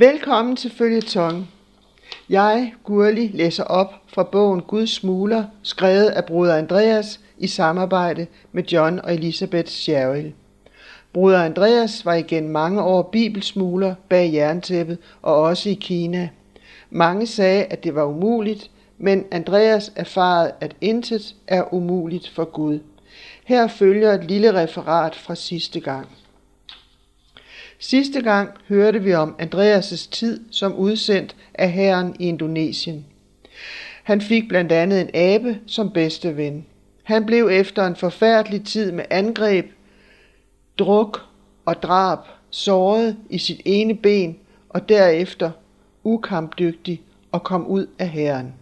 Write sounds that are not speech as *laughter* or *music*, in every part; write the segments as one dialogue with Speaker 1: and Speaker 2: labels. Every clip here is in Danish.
Speaker 1: Velkommen til Følgetong. Jeg, Gurli, læser op fra bogen Guds Smuler, skrevet af bruder Andreas i samarbejde med John og Elisabeth Sherrill. Bruder Andreas var igen mange år bibelsmugler bag jerntæppet og også i Kina. Mange sagde, at det var umuligt, men Andreas erfarede, at intet er umuligt for Gud. Her følger et lille referat fra sidste gang. Sidste gang hørte vi om Andreas' tid som udsendt af herren i Indonesien. Han fik blandt andet en abe som bedste ven. Han blev efter en forfærdelig tid med angreb, druk og drab såret i sit ene ben og derefter ukampdygtig og kom ud af herren.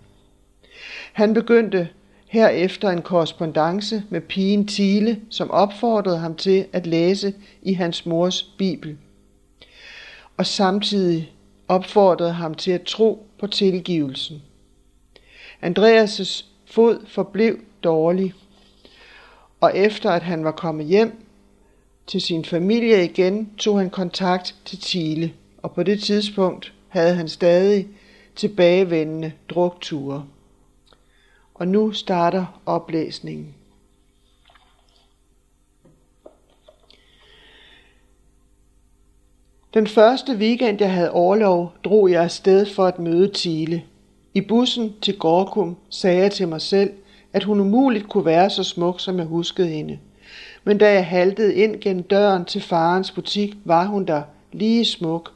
Speaker 1: Han begyndte herefter en korrespondence med pigen Tile, som opfordrede ham til at læse i hans mors bibel og samtidig opfordrede ham til at tro på tilgivelsen. Andreas' fod forblev dårlig, og efter at han var kommet hjem til sin familie igen, tog han kontakt til Tile, og på det tidspunkt havde han stadig tilbagevendende drukture. Og nu starter oplæsningen. Den første weekend, jeg havde overlov, drog jeg afsted for at møde Tile. I bussen til Gorkum sagde jeg til mig selv, at hun umuligt kunne være så smuk, som jeg huskede hende. Men da jeg haltede ind gennem døren til farens butik, var hun der lige smuk.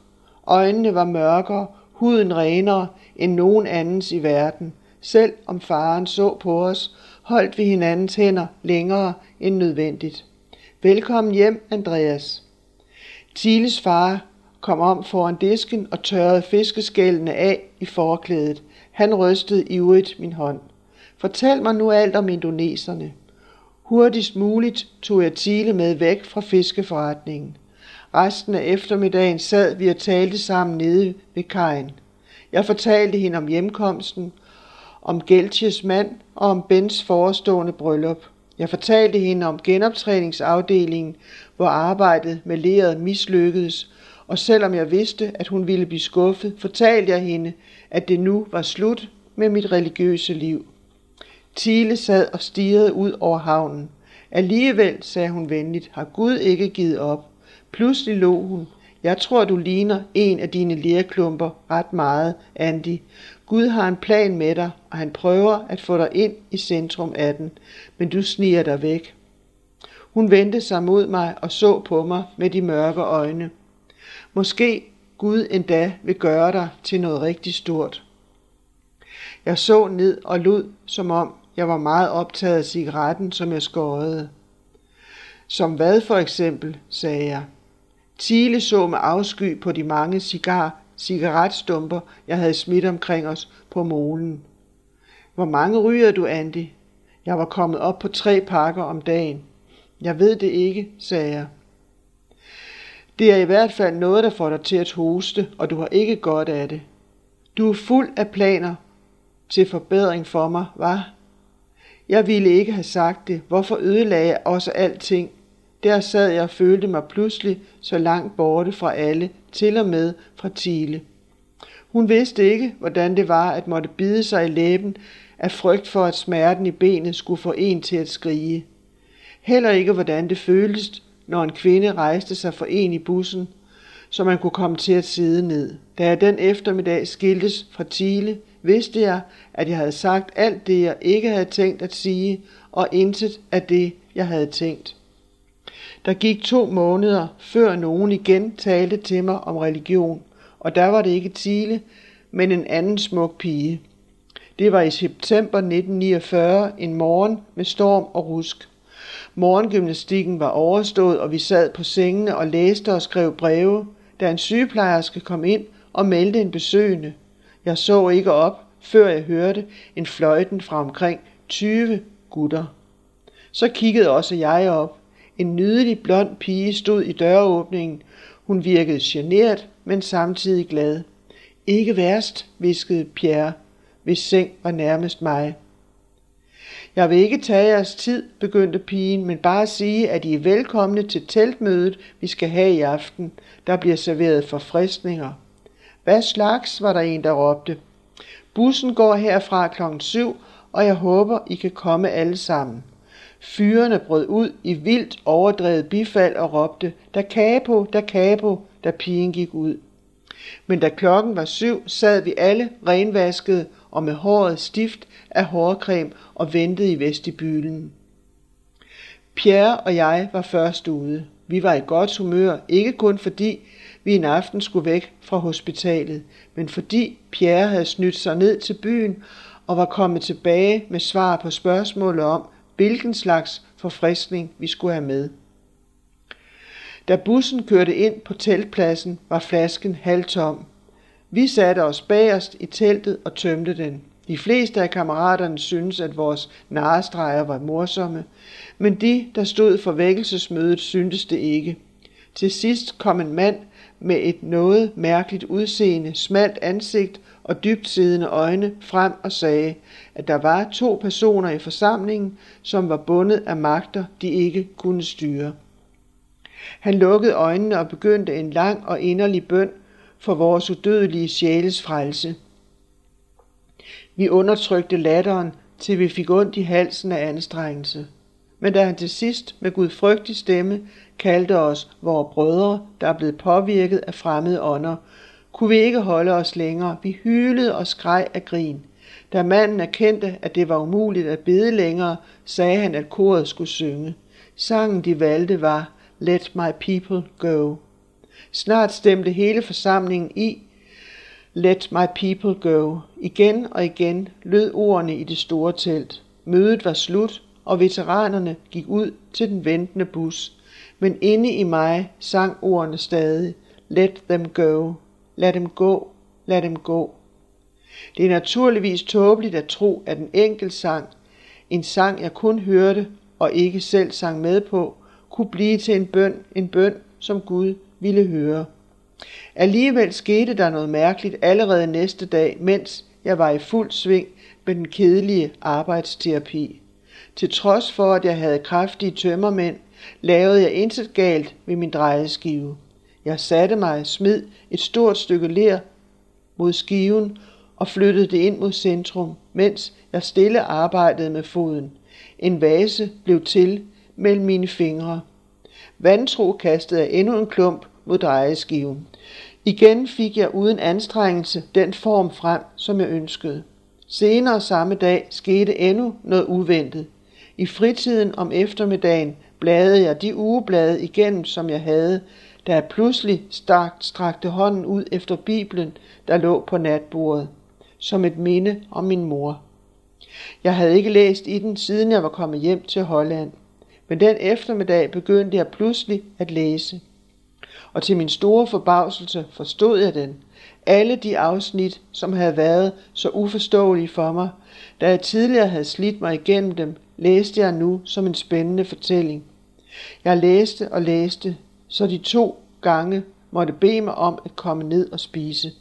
Speaker 1: Øjnene var mørkere, huden renere end nogen andens i verden. Selv om faren så på os, holdt vi hinandens hænder længere end nødvendigt. Velkommen hjem, Andreas. Tiles far kom om foran disken og tørrede fiskeskællene af i forklædet. Han rystede ivrigt min hånd. Fortæl mig nu alt om indoneserne. Hurtigst muligt tog jeg Tile med væk fra fiskeforretningen. Resten af eftermiddagen sad vi og talte sammen nede ved kajen. Jeg fortalte hende om hjemkomsten, om Geltjes mand og om Bens forestående bryllup. Jeg fortalte hende om genoptræningsafdelingen, hvor arbejdet med leret mislykkedes, og selvom jeg vidste, at hun ville blive skuffet, fortalte jeg hende, at det nu var slut med mit religiøse liv. Tile sad og stirrede ud over havnen. Alligevel, sagde hun venligt, har Gud ikke givet op. Pludselig lå hun. Jeg tror, du ligner en af dine lærklumper ret meget, Andy. Gud har en plan med dig, og han prøver at få dig ind i centrum af den, men du sniger dig væk. Hun vendte sig mod mig og så på mig med de mørke øjne. Måske Gud endda vil gøre dig til noget rigtig stort. Jeg så ned og lod, som om jeg var meget optaget af cigaretten, som jeg skårede. Som hvad for eksempel, sagde jeg. Tile så med afsky på de mange cigar, cigaretstumper, jeg havde smidt omkring os på molen. Hvor mange ryger du, Andy? Jeg var kommet op på tre pakker om dagen. Jeg ved det ikke, sagde jeg. Det er i hvert fald noget, der får dig til at hoste, og du har ikke godt af det. Du er fuld af planer til forbedring for mig, var? Jeg ville ikke have sagt det. Hvorfor ødelagde jeg også alting? Der sad jeg og følte mig pludselig så langt borte fra alle, til og med fra Tile. Hun vidste ikke, hvordan det var at måtte bide sig i læben af frygt for, at smerten i benet skulle få en til at skrige. Heller ikke, hvordan det føltes når en kvinde rejste sig for en i bussen, så man kunne komme til at sidde ned. Da jeg den eftermiddag skiltes fra Tile, vidste jeg, at jeg havde sagt alt det, jeg ikke havde tænkt at sige, og intet af det, jeg havde tænkt. Der gik to måneder, før nogen igen talte til mig om religion, og der var det ikke Tile, men en anden smuk pige. Det var i september 1949 en morgen med storm og rusk. Morgengymnastikken var overstået, og vi sad på sengene og læste og skrev breve, da en sygeplejerske kom ind og meldte en besøgende. Jeg så ikke op, før jeg hørte en fløjten fra omkring 20 gutter. Så kiggede også jeg op. En nydelig blond pige stod i døråbningen. Hun virkede genert, men samtidig glad. Ikke værst, viskede Pierre, hvis seng var nærmest mig. Jeg vil ikke tage jeres tid, begyndte pigen, men bare sige, at I er velkomne til teltmødet, vi skal have i aften. Der bliver serveret forfriskninger. Hvad slags, var der en, der råbte. Bussen går herfra klokken 7, og jeg håber, I kan komme alle sammen. Fyrene brød ud i vildt overdrevet bifald og råbte, der kabo, der kabo, da pigen gik ud. Men da klokken var syv, sad vi alle renvaskede og med håret stift af hårcreme og ventede i vestibylen. Pierre og jeg var først ude. Vi var i godt humør, ikke kun fordi vi en aften skulle væk fra hospitalet, men fordi Pierre havde snydt sig ned til byen og var kommet tilbage med svar på spørgsmålet om, hvilken slags forfriskning vi skulle have med. Da bussen kørte ind på teltpladsen, var flasken halvtom. Vi satte os bagerst i teltet og tømte den. De fleste af kammeraterne syntes, at vores narestreger var morsomme, men de, der stod for vækkelsesmødet, syntes det ikke. Til sidst kom en mand med et noget mærkeligt udseende, smalt ansigt og dybt siddende øjne frem og sagde, at der var to personer i forsamlingen, som var bundet af magter, de ikke kunne styre. Han lukkede øjnene og begyndte en lang og inderlig bøn for vores udødelige sjæles frelse. Vi undertrykte latteren, til vi fik ondt i halsen af anstrengelse. Men da han til sidst med gudfrygtig stemme kaldte os vores brødre, der er blevet påvirket af fremmede ånder, kunne vi ikke holde os længere. Vi hylede og skreg af grin. Da manden erkendte, at det var umuligt at bede længere, sagde han, at koret skulle synge. Sangen, de valgte, var Let my people go. Snart stemte hele forsamlingen i, Let my people go. Igen og igen lød ordene i det store telt. Mødet var slut, og veteranerne gik ud til den ventende bus. Men inde i mig sang ordene stadig, Let them go. Lad dem gå. Lad dem gå. Det er naturligvis tåbeligt at tro, at en enkelt sang, en sang jeg kun hørte og ikke selv sang med på, kunne blive til en bøn, en bøn, som Gud ville høre. Alligevel skete der noget mærkeligt allerede næste dag, mens jeg var i fuld sving med den kedelige arbejdsterapi. Til trods for, at jeg havde kraftige tømmermænd, lavede jeg intet galt ved min drejeskive. Jeg satte mig, smid et stort stykke ler mod skiven og flyttede det ind mod centrum, mens jeg stille arbejdede med foden. En vase blev til mellem mine fingre. Vantro kastede jeg endnu en klump mod drejeskiven. Igen fik jeg uden anstrengelse den form frem, som jeg ønskede. Senere samme dag skete endnu noget uventet. I fritiden om eftermiddagen bladede jeg de ugeblade igennem, som jeg havde, da jeg pludselig stakt, strakte hånden ud efter Bibelen, der lå på natbordet, som et minde om min mor. Jeg havde ikke læst i den, siden jeg var kommet hjem til Holland. Men den eftermiddag begyndte jeg pludselig at læse. Og til min store forbavselse forstod jeg den. Alle de afsnit, som havde været så uforståelige for mig, da jeg tidligere havde slidt mig igennem dem, læste jeg nu som en spændende fortælling. Jeg læste og læste, så de to gange måtte bede mig om at komme ned og spise.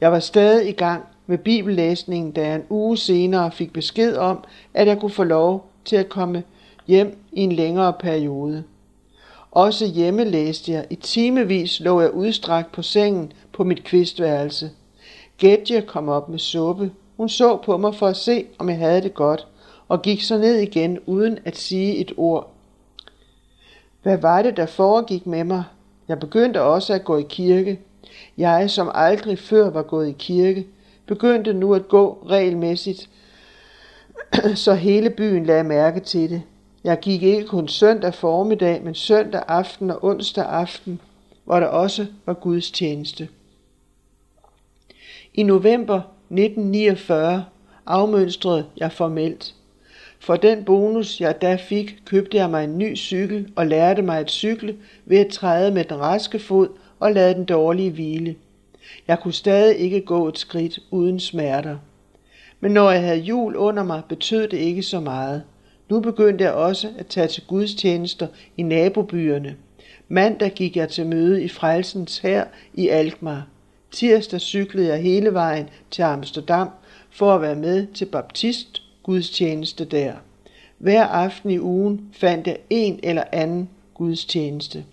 Speaker 1: Jeg var stadig i gang med bibellæsningen, da jeg en uge senere fik besked om, at jeg kunne få lov til at komme hjem i en længere periode. Også hjemme læste jeg. I timevis lå jeg udstrakt på sengen på mit kvistværelse. Gedje kom op med suppe. Hun så på mig for at se, om jeg havde det godt, og gik så ned igen uden at sige et ord. Hvad var det, der foregik med mig? Jeg begyndte også at gå i kirke. Jeg, som aldrig før var gået i kirke, begyndte nu at gå regelmæssigt, *clears throat* så hele byen lagde mærke til det. Jeg gik ikke kun søndag formiddag, men søndag aften og onsdag aften, hvor der også var Guds tjeneste. I november 1949 afmønstrede jeg formelt. For den bonus, jeg da fik, købte jeg mig en ny cykel og lærte mig at cykle ved at træde med den raske fod og lade den dårlige hvile. Jeg kunne stadig ikke gå et skridt uden smerter. Men når jeg havde jul under mig, betød det ikke så meget. Nu begyndte jeg også at tage til gudstjenester i nabobyerne. Mandag gik jeg til møde i Frelsens her i Alkmaar. Tirsdag cyklede jeg hele vejen til Amsterdam for at være med til baptist gudstjeneste der. Hver aften i ugen fandt jeg en eller anden gudstjeneste.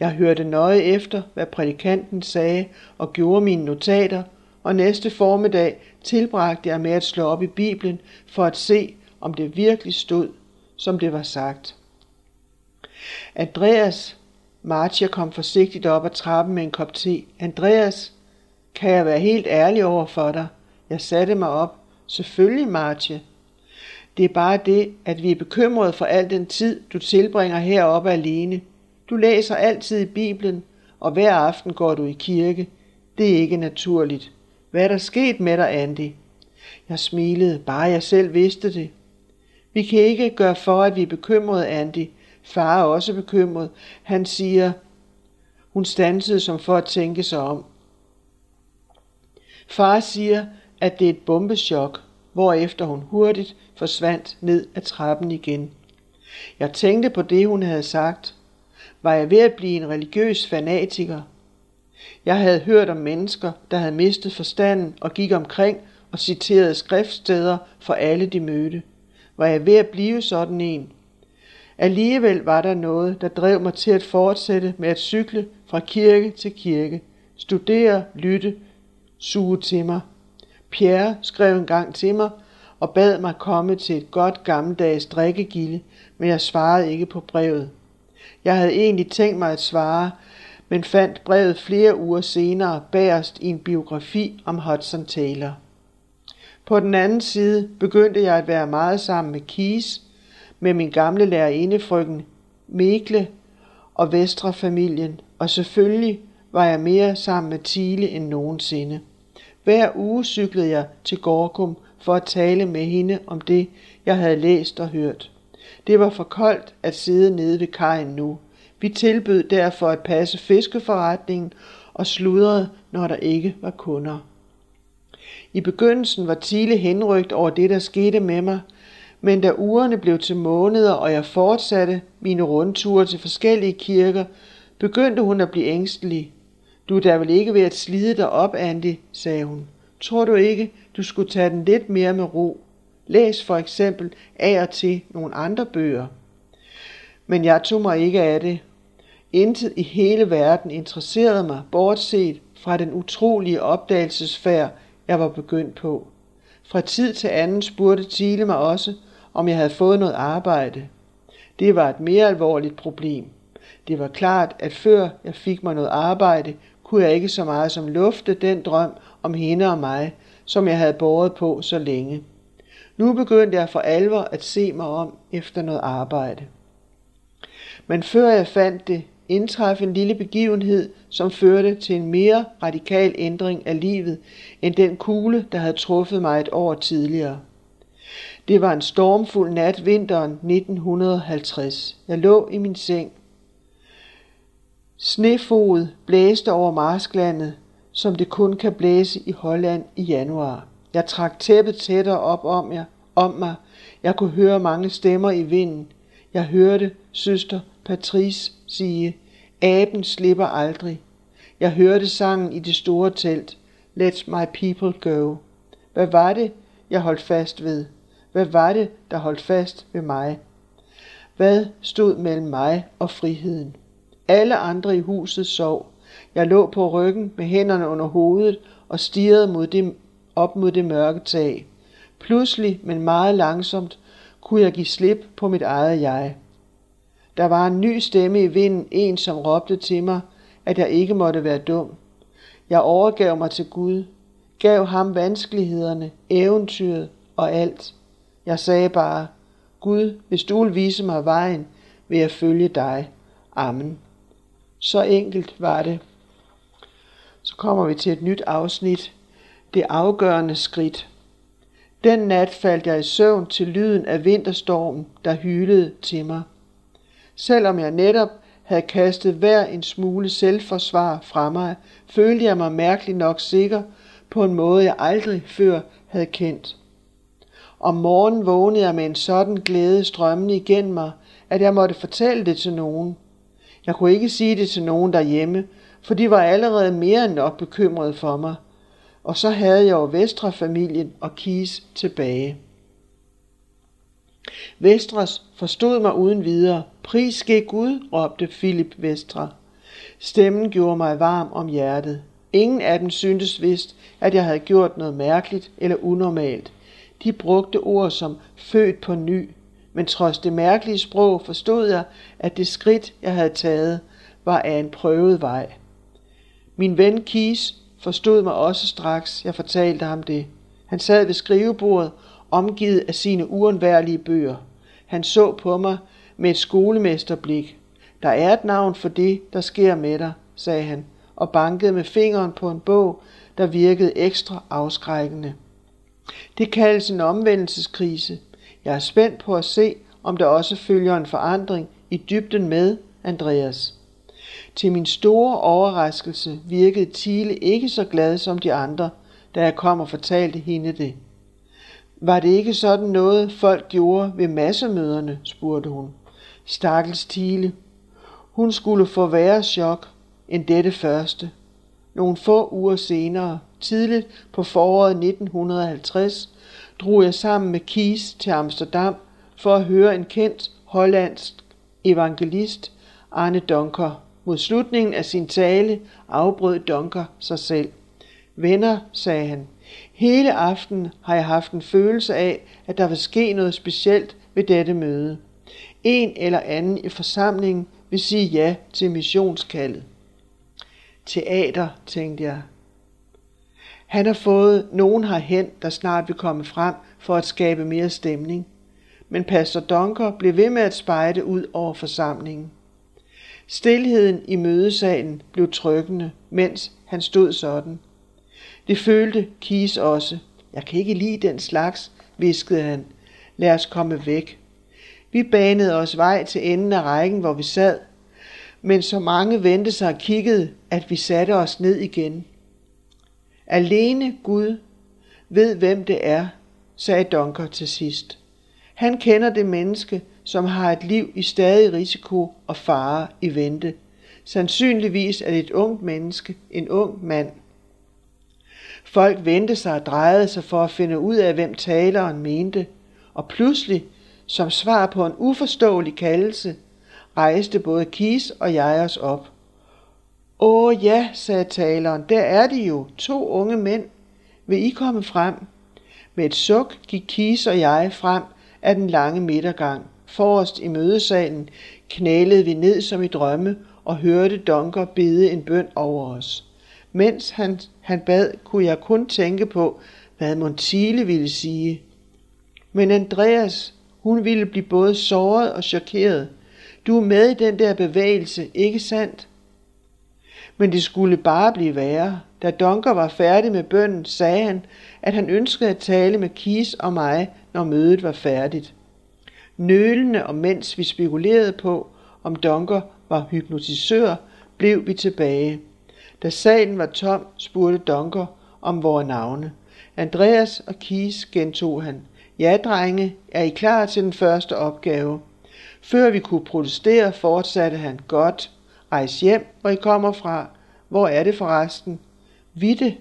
Speaker 1: Jeg hørte nøje efter, hvad prædikanten sagde, og gjorde mine notater, og næste formiddag tilbragte jeg med at slå op i Bibelen for at se, om det virkelig stod, som det var sagt. Andreas, Marcia kom forsigtigt op ad trappen med en kop te. Andreas, kan jeg være helt ærlig over for dig? Jeg satte mig op. Selvfølgelig, Marcia. Det er bare det, at vi er bekymrede for al den tid, du tilbringer heroppe alene. Du læser altid i Bibelen, og hver aften går du i kirke. Det er ikke naturligt. Hvad er der sket med dig, Andy? Jeg smilede, bare jeg selv vidste det. Vi kan ikke gøre for, at vi er bekymrede, Andy. Far er også bekymret. Han siger, hun stansede som for at tænke sig om. Far siger, at det er et bombechok, hvorefter hun hurtigt forsvandt ned ad trappen igen. Jeg tænkte på det, hun havde sagt. Var jeg ved at blive en religiøs fanatiker? Jeg havde hørt om mennesker, der havde mistet forstanden og gik omkring og citerede skriftsteder for alle de mødte. Var jeg ved at blive sådan en? Alligevel var der noget, der drev mig til at fortsætte med at cykle fra kirke til kirke, studere, lytte, suge til mig. Pierre skrev en gang til mig og bad mig komme til et godt gammeldags drikkegilde, men jeg svarede ikke på brevet. Jeg havde egentlig tænkt mig at svare, men fandt brevet flere uger senere bagerst i en biografi om Hudson Taylor. På den anden side begyndte jeg at være meget sammen med Kies, med min gamle lærerindefryggen Mikle og Vestre-familien, og selvfølgelig var jeg mere sammen med Tile end nogensinde. Hver uge cyklede jeg til Gorkum for at tale med hende om det, jeg havde læst og hørt. Det var for koldt at sidde nede ved kajen nu. Vi tilbød derfor at passe fiskeforretningen og sludrede, når der ikke var kunder. I begyndelsen var Tile henrygt over det, der skete med mig, men da ugerne blev til måneder, og jeg fortsatte mine rundture til forskellige kirker, begyndte hun at blive ængstelig. Du er da vel ikke ved at slide dig op, Andy, sagde hun. Tror du ikke, du skulle tage den lidt mere med ro? Læs for eksempel af og til nogle andre bøger. Men jeg tog mig ikke af det. Intet i hele verden interesserede mig, bortset fra den utrolige opdagelsesfærd, jeg var begyndt på. Fra tid til anden spurgte Tile mig også, om jeg havde fået noget arbejde. Det var et mere alvorligt problem. Det var klart, at før jeg fik mig noget arbejde, kunne jeg ikke så meget som lufte den drøm om hende og mig, som jeg havde båret på så længe. Nu begyndte jeg for alvor at se mig om efter noget arbejde. Men før jeg fandt det, indtræffe en lille begivenhed, som førte til en mere radikal ændring af livet, end den kugle, der havde truffet mig et år tidligere. Det var en stormfuld nat vinteren 1950. Jeg lå i min seng. Snefod blæste over marsklandet, som det kun kan blæse i Holland i januar. Jeg trak tæppet tættere op om, jer, om mig. Jeg kunne høre mange stemmer i vinden. Jeg hørte søster Patrice sige, aben slipper aldrig. Jeg hørte sangen i det store telt, Let my people go. Hvad var det, jeg holdt fast ved? Hvad var det, der holdt fast ved mig? Hvad stod mellem mig og friheden? Alle andre i huset sov. Jeg lå på ryggen med hænderne under hovedet og stirrede mod det, op mod det mørke tag. Pludselig, men meget langsomt, kunne jeg give slip på mit eget jeg. Der var en ny stemme i vinden, en som råbte til mig, at jeg ikke måtte være dum. Jeg overgav mig til Gud, gav ham vanskelighederne, eventyret og alt. Jeg sagde bare, Gud, hvis du vil vise mig vejen, vil jeg følge dig. Amen. Så enkelt var det. Så kommer vi til et nyt afsnit. Det afgørende skridt. Den nat faldt jeg i søvn til lyden af vinterstormen, der hylede til mig. Selvom jeg netop havde kastet hver en smule selvforsvar fra mig, følte jeg mig mærkeligt nok sikker på en måde, jeg aldrig før havde kendt. Om morgenen vågnede jeg med en sådan glæde strømmende igennem mig, at jeg måtte fortælle det til nogen. Jeg kunne ikke sige det til nogen derhjemme, for de var allerede mere end nok bekymrede for mig. Og så havde jeg jo Vestre-familien og Kis tilbage. Vestras forstod mig uden videre. Pris ske Gud, råbte Philip Vestre. Stemmen gjorde mig varm om hjertet. Ingen af dem syntes vist, at jeg havde gjort noget mærkeligt eller unormalt. De brugte ord som født på ny, men trods det mærkelige sprog forstod jeg, at det skridt, jeg havde taget, var af en prøvet vej. Min ven Kies forstod mig også straks, jeg fortalte ham det. Han sad ved skrivebordet, omgivet af sine uundværlige bøger. Han så på mig med et skolemesterblik. Der er et navn for det, der sker med dig, sagde han, og bankede med fingeren på en bog, der virkede ekstra afskrækkende. Det kaldes en omvendelseskrise. Jeg er spændt på at se, om der også følger en forandring i dybden med Andreas. Til min store overraskelse virkede Tile ikke så glad som de andre, da jeg kom og fortalte hende det. Var det ikke sådan noget, folk gjorde ved massemøderne, spurgte hun. Stakkels Tile. Hun skulle få værre chok end dette første. Nogle få uger senere, tidligt på foråret 1950, drog jeg sammen med Kies til Amsterdam for at høre en kendt hollandsk evangelist, Arne Donker. Mod slutningen af sin tale afbrød Donker sig selv. Venner, sagde han, hele aften har jeg haft en følelse af, at der vil ske noget specielt ved dette møde. En eller anden i forsamlingen vil sige ja til missionskaldet. Teater, tænkte jeg. Han har fået nogen herhen, der snart vil komme frem for at skabe mere stemning. Men pastor Donker blev ved med at spejde ud over forsamlingen. Stilheden i mødesalen blev trykkende, mens han stod sådan. Det følte Kis også. Jeg kan ikke lide den slags, viskede han. Lad os komme væk. Vi banede os vej til enden af rækken, hvor vi sad, men så mange vendte sig og kiggede, at vi satte os ned igen. Alene Gud ved, hvem det er, sagde Donker til sidst. Han kender det menneske, som har et liv i stadig risiko og fare i vente. Sandsynligvis er det et ungt menneske, en ung mand. Folk vendte sig og drejede sig for at finde ud af, hvem taleren mente, og pludselig, som svar på en uforståelig kaldelse, rejste både Kis og jeg os op. Åh ja, sagde taleren, der er de jo, to unge mænd. Vil I komme frem? Med et suk gik Kis og jeg frem af den lange midtergang. Forrest i mødesalen knælede vi ned som i drømme og hørte Donker bede en bøn over os. Mens han, han bad, kunne jeg kun tænke på, hvad Montile ville sige. Men Andreas, hun ville blive både såret og chokeret. Du er med i den der bevægelse, ikke sandt? Men det skulle bare blive værre. Da Donker var færdig med bønnen, sagde han, at han ønskede at tale med Kis og mig, når mødet var færdigt. Nølende og mens vi spekulerede på, om Donker var hypnotisør, blev vi tilbage. Da salen var tom, spurgte Donker om vores navne. Andreas og Kis gentog han. Ja, drenge, er I klar til den første opgave? Før vi kunne protestere, fortsatte han. Godt. Rejs hjem, hvor I kommer fra. Hvor er det forresten? Vitte.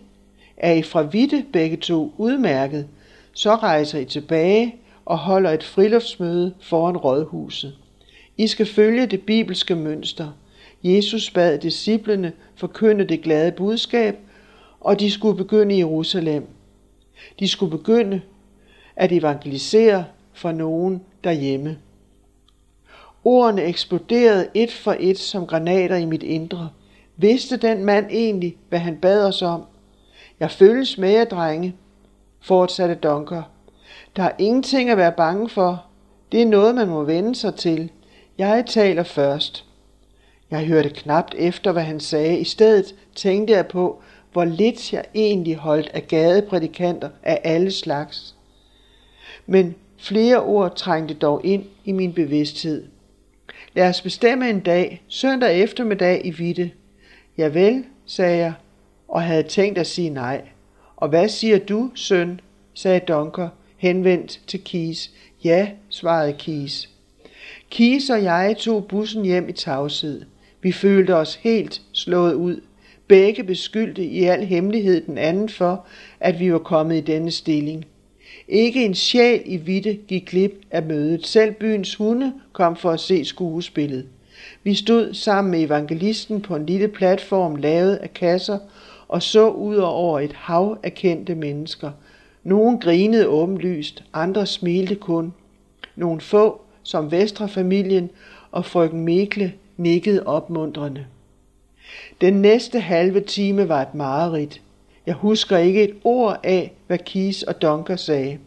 Speaker 1: Er I fra Vitte begge to udmærket? Så rejser I tilbage og holder et friluftsmøde foran rådhuset. I skal følge det bibelske mønster. Jesus bad disciplene forkynde det glade budskab, og de skulle begynde i Jerusalem. De skulle begynde at evangelisere for nogen derhjemme. Ordene eksploderede et for et som granater i mit indre. Vidste den mand egentlig, hvad han bad os om? Jeg følges med jer, drenge, fortsatte Donker. Der er ingenting at være bange for. Det er noget, man må vende sig til. Jeg taler først. Jeg hørte knapt efter, hvad han sagde. I stedet tænkte jeg på, hvor lidt jeg egentlig holdt af gadeprædikanter af alle slags. Men flere ord trængte dog ind i min bevidsthed. Lad os bestemme en dag, søndag eftermiddag i Vitte. Ja vel, sagde jeg, og havde tænkt at sige nej. Og hvad siger du, søn? sagde Donker, henvendt til Kis. Ja, svarede Kis. Kis og jeg tog bussen hjem i tavshed. Vi følte os helt slået ud. Begge beskyldte i al hemmelighed den anden for, at vi var kommet i denne stilling. Ikke en sjæl i Vitte gik glip af mødet. Selv byens hunde kom for at se skuespillet. Vi stod sammen med evangelisten på en lille platform lavet af kasser og så ud over et hav af kendte mennesker. Nogle grinede åbenlyst, andre smilte kun. Nogle få, som Vestre-familien og frøken Mikle, nikkede opmuntrende. Den næste halve time var et mareridt. Jeg husker ikke et ord af, hvad Kis og Donker sagde.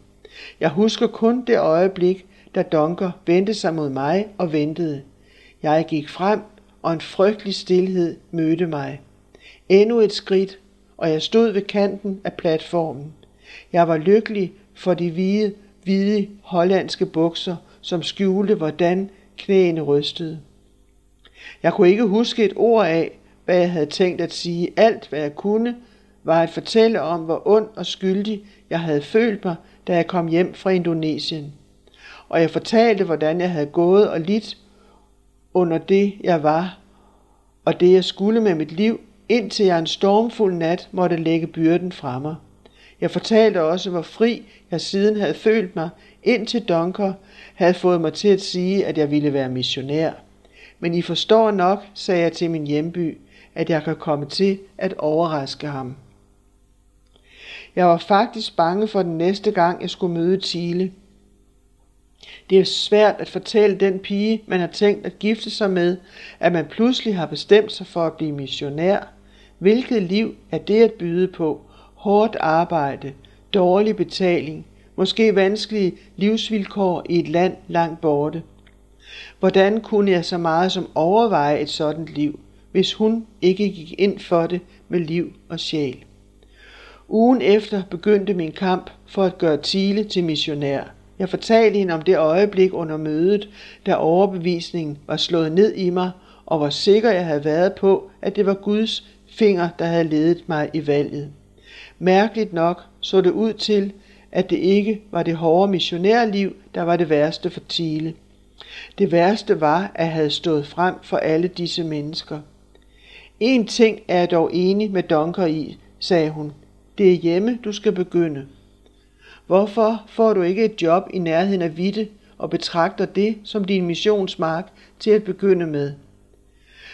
Speaker 1: Jeg husker kun det øjeblik, da Donker vendte sig mod mig og ventede. Jeg gik frem, og en frygtelig stilhed mødte mig. Endnu et skridt, og jeg stod ved kanten af platformen. Jeg var lykkelig for de hvide, hvide hollandske bukser, som skjulte, hvordan knæene rystede. Jeg kunne ikke huske et ord af, hvad jeg havde tænkt at sige. Alt, hvad jeg kunne, var at fortælle om, hvor ond og skyldig jeg havde følt mig, da jeg kom hjem fra Indonesien. Og jeg fortalte, hvordan jeg havde gået og lidt under det, jeg var, og det, jeg skulle med mit liv, indtil jeg en stormfuld nat måtte lægge byrden fra mig. Jeg fortalte også, hvor fri jeg siden havde følt mig, indtil Dunker havde fået mig til at sige, at jeg ville være missionær. Men I forstår nok, sagde jeg til min hjemby, at jeg kan komme til at overraske ham. Jeg var faktisk bange for den næste gang, jeg skulle møde Tile. Det er svært at fortælle den pige, man har tænkt at gifte sig med, at man pludselig har bestemt sig for at blive missionær. Hvilket liv er det at byde på? Hårdt arbejde, dårlig betaling, måske vanskelige livsvilkår i et land langt borte. Hvordan kunne jeg så meget som overveje et sådan liv, hvis hun ikke gik ind for det med liv og sjæl? Ugen efter begyndte min kamp for at gøre Tile til missionær. Jeg fortalte hende om det øjeblik under mødet, da overbevisningen var slået ned i mig, og hvor sikker jeg havde været på, at det var Guds finger, der havde ledet mig i valget. Mærkeligt nok så det ud til, at det ikke var det hårde missionærliv, der var det værste for Tile. Det værste var, at jeg havde stået frem for alle disse mennesker. En ting er jeg dog enig med Donker i, sagde hun. Det er hjemme, du skal begynde. Hvorfor får du ikke et job i nærheden af Vitte og betragter det som din missionsmark til at begynde med?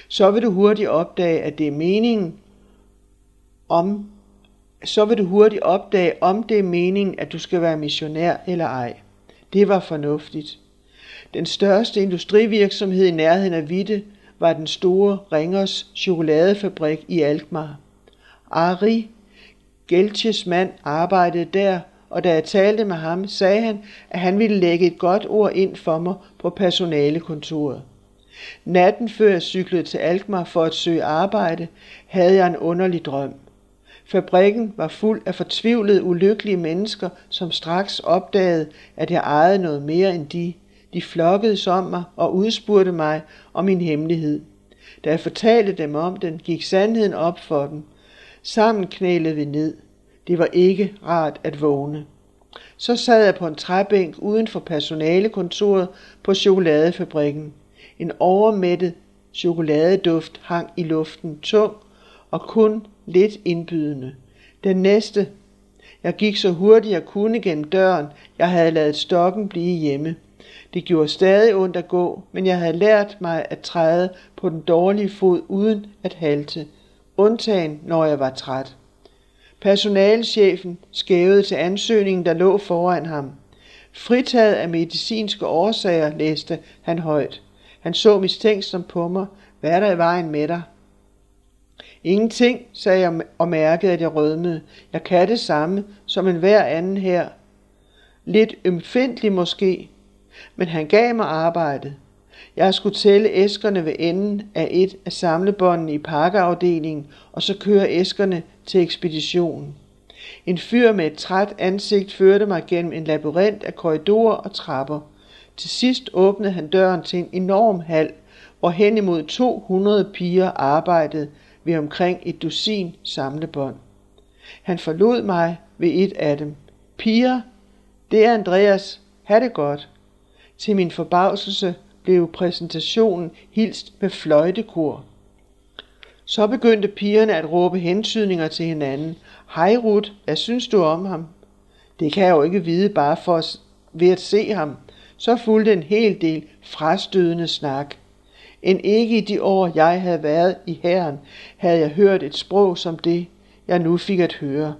Speaker 1: Så vil du hurtigt opdage, at det er meningen, om så vil du hurtigt opdage, om det er meningen, at du skal være missionær eller ej. Det var fornuftigt. Den største industrivirksomhed i nærheden af Vitte var den store Ringers chokoladefabrik i Alkmaar. Ari, Geltjes mand, arbejdede der, og da jeg talte med ham, sagde han, at han ville lægge et godt ord ind for mig på personalekontoret. Natten før jeg cyklede til Alkmaar for at søge arbejde, havde jeg en underlig drøm. Fabrikken var fuld af fortvivlede, ulykkelige mennesker, som straks opdagede, at jeg ejede noget mere end de. De flokkedes om mig og udspurgte mig om min hemmelighed. Da jeg fortalte dem om den, gik sandheden op for dem. Sammen knælede vi ned. Det var ikke rart at vågne. Så sad jeg på en træbænk uden for personalekontoret på chokoladefabrikken. En overmættet chokoladeduft hang i luften tung og kun lidt indbydende. Den næste. Jeg gik så hurtigt jeg kunne gennem døren. Jeg havde ladet stokken blive hjemme. Det gjorde stadig ondt at gå, men jeg havde lært mig at træde på den dårlige fod uden at halte, undtagen når jeg var træt. Personalchefen skævede til ansøgningen, der lå foran ham. Fritaget af medicinske årsager, læste han højt. Han så mistænksom på mig. Hvad er der i vejen med dig? Ingenting, sagde jeg og mærkede, at jeg rødmede. Jeg kan det samme som en hver anden her. Lidt ømfindelig måske, men han gav mig arbejdet. Jeg skulle tælle æskerne ved enden af et af samlebåndene i pakkeafdelingen, og så køre æskerne til ekspeditionen. En fyr med et træt ansigt førte mig gennem en labyrint af korridorer og trapper. Til sidst åbnede han døren til en enorm hal, hvor hen imod 200 piger arbejdede ved omkring et dusin samlebånd. Han forlod mig ved et af dem. Piger, det er Andreas. Ha' det godt. Til min forbavselse blev præsentationen hilst med fløjtekor. Så begyndte pigerne at råbe hentydninger til hinanden. Hej Ruth, hvad synes du om ham? Det kan jeg jo ikke vide bare for at, ved at se ham. Så fulgte en hel del frastødende snak. End ikke i de år, jeg havde været i herren, havde jeg hørt et sprog som det, jeg nu fik at høre.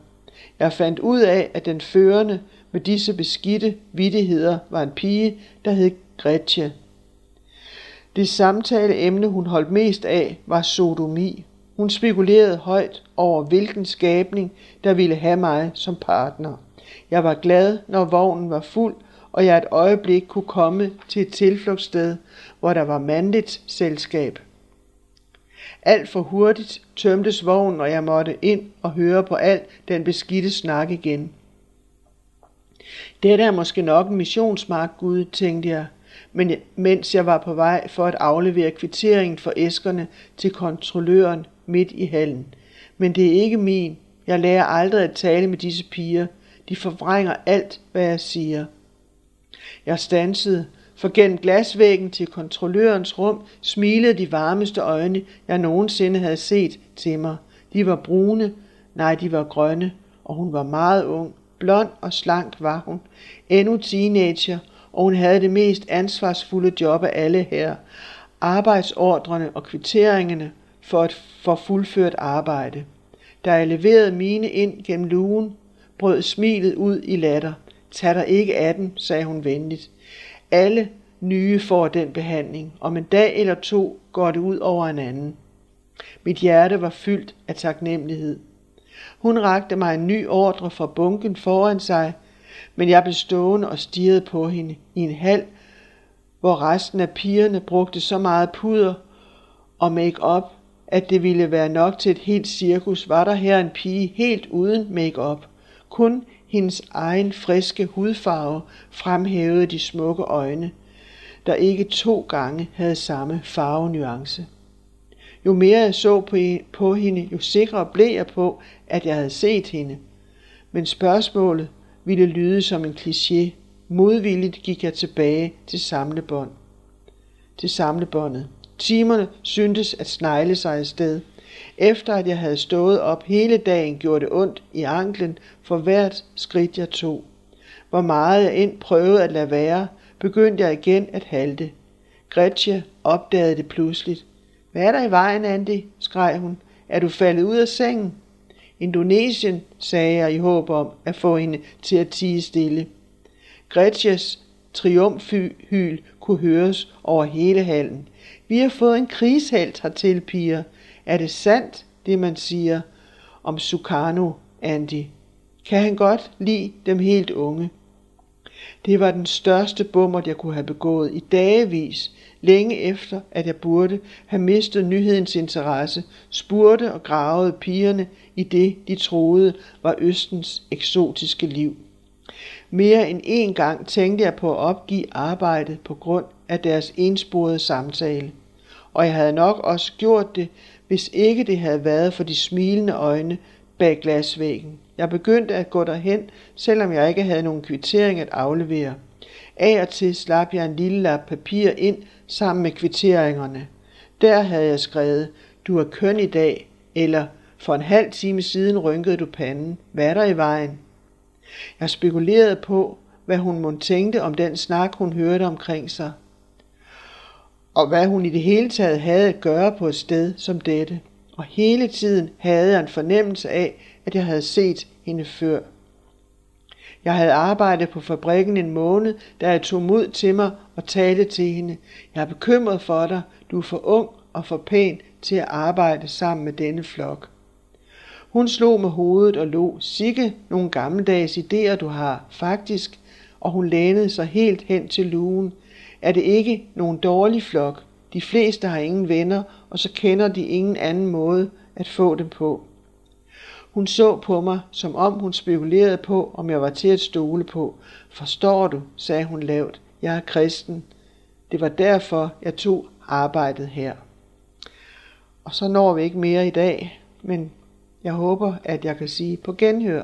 Speaker 1: Jeg fandt ud af, at den førende med disse beskidte vidtigheder var en pige, der hed Gretje. Det samtaleemne, hun holdt mest af, var sodomi. Hun spekulerede højt over, hvilken skabning, der ville have mig som partner. Jeg var glad, når vognen var fuld, og jeg et øjeblik kunne komme til et tilflugtssted, hvor der var mandligt selskab. Alt for hurtigt tømtes vognen, og jeg måtte ind og høre på alt den beskidte snak igen. Dette er måske nok en missionsmark, Gud, tænkte jeg, men mens jeg var på vej for at aflevere kvitteringen for æskerne til kontrolløren midt i hallen. Men det er ikke min. Jeg lærer aldrig at tale med disse piger. De forvrænger alt, hvad jeg siger. Jeg stansede, for gennem glasvæggen til kontrollørens rum smilede de varmeste øjne, jeg nogensinde havde set til mig. De var brune, nej, de var grønne, og hun var meget ung. Blond og slank var hun. Endnu teenager, og hun havde det mest ansvarsfulde job af alle her. Arbejdsordrene og kvitteringerne for et for fuldført arbejde. Da jeg leverede mine ind gennem lugen, brød smilet ud i latter. Tag dig ikke af den, sagde hun venligt. Alle nye får den behandling. Om en dag eller to går det ud over en anden. Mit hjerte var fyldt af taknemmelighed. Hun rakte mig en ny ordre fra bunken foran sig, men jeg blev stående og stirrede på hende i en hal, hvor resten af pigerne brugte så meget puder og make-up, at det ville være nok til et helt cirkus, var der her en pige helt uden make-up. Kun hendes egen friske hudfarve fremhævede de smukke øjne, der ikke to gange havde samme farvenuance. Jo mere jeg så på, på hende, jo sikrere blev jeg på, at jeg havde set hende. Men spørgsmålet ville lyde som en kliché. Modvilligt gik jeg tilbage til samlebånd. Til samlebåndet. Timerne syntes at snegle sig afsted. Efter at jeg havde stået op hele dagen, gjorde det ondt i anklen for hvert skridt jeg tog. Hvor meget jeg ind prøvede at lade være, begyndte jeg igen at halte. Gretje opdagede det pludseligt. Hvad er der i vejen, Andy? skreg hun. Er du faldet ud af sengen? Indonesien, sagde jeg i håb om at få hende til at tige stille. Gretjes triumfhyl kunne høres over hele hallen. Vi har fået en krigshelt hertil, piger. Er det sandt, det man siger om Sukarno, Andy? Kan han godt lide dem helt unge? Det var den største bummer, jeg kunne have begået i dagevis, længe efter, at jeg burde have mistet nyhedens interesse, spurgte og gravede pigerne i det, de troede var Østens eksotiske liv. Mere end en gang tænkte jeg på at opgive arbejdet på grund af deres ensporede samtale. Og jeg havde nok også gjort det, hvis ikke det havde været for de smilende øjne bag glasvæggen. Jeg begyndte at gå derhen, selvom jeg ikke havde nogen kvittering at aflevere. Af og til slap jeg en lille lap papir ind sammen med kvitteringerne. Der havde jeg skrevet, du er køn i dag, eller for en halv time siden rynkede du panden. Hvad er der i vejen? Jeg spekulerede på, hvad hun måtte tænkte om den snak, hun hørte omkring sig. Og hvad hun i det hele taget havde at gøre på et sted som dette. Og hele tiden havde jeg en fornemmelse af, at jeg havde set hende før. Jeg havde arbejdet på fabrikken en måned, da jeg tog mod til mig og talte til hende. Jeg er bekymret for dig. Du er for ung og for pæn til at arbejde sammen med denne flok. Hun slog med hovedet og lå. Sikke nogle gammeldags idéer, du har, faktisk. Og hun lænede sig helt hen til lugen. Er det ikke nogen dårlig flok? De fleste har ingen venner, og så kender de ingen anden måde at få dem på. Hun så på mig, som om hun spekulerede på, om jeg var til at stole på. Forstår du, sagde hun lavt. Jeg er kristen. Det var derfor, jeg tog arbejdet her. Og så når vi ikke mere i dag, men jeg håber, at jeg kan sige på genhør.